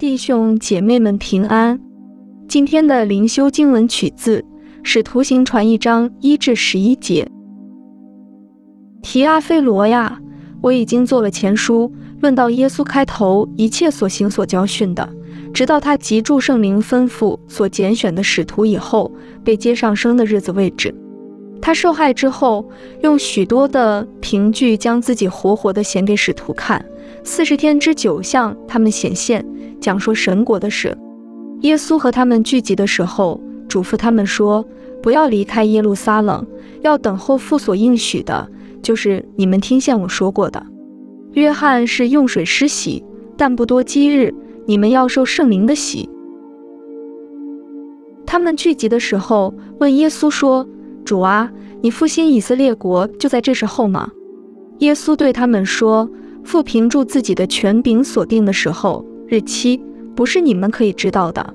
弟兄姐妹们平安。今天的灵修经文取自《使徒行传》一章一至十一节。提阿非罗呀，我已经做了前书，论到耶稣开头一切所行所教训的，直到他及住圣灵吩咐所拣选的使徒以后，被接上升的日子为止。他受害之后，用许多的凭据将自己活活的显给使徒看，四十天之久向他们显现。讲说神国的事，耶稣和他们聚集的时候，嘱咐他们说：“不要离开耶路撒冷，要等候父所应许的，就是你们听见我说过的。约翰是用水施洗，但不多几日，你们要受圣灵的洗。”他们聚集的时候，问耶稣说：“主啊，你复兴以色列国就在这时候吗？”耶稣对他们说：“父凭住自己的权柄所定的时候。”日期不是你们可以知道的，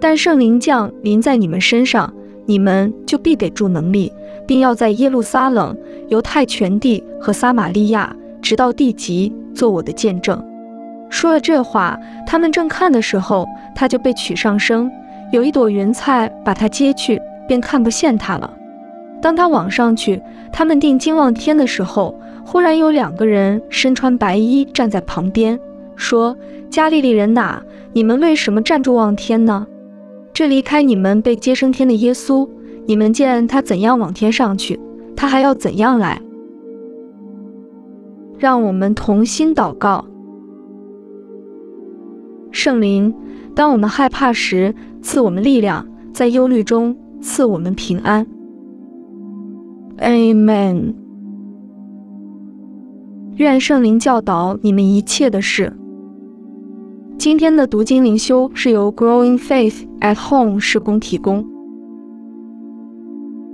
但圣灵降临在你们身上，你们就必得住能力，并要在耶路撒冷、犹太全地和撒玛利亚，直到地极，做我的见证。说了这话，他们正看的时候，他就被取上升，有一朵云彩把他接去，便看不见他了。当他往上去，他们定睛望天的时候，忽然有两个人身穿白衣站在旁边。说：“加利利人哪，你们为什么站住望天呢？这离开你们被接升天的耶稣，你们见他怎样往天上去，他还要怎样来？让我们同心祷告。圣灵，当我们害怕时，赐我们力量；在忧虑中，赐我们平安。Amen。愿圣灵教导你们一切的事。”今天的读经灵修是由 Growing Faith at Home 施工提供。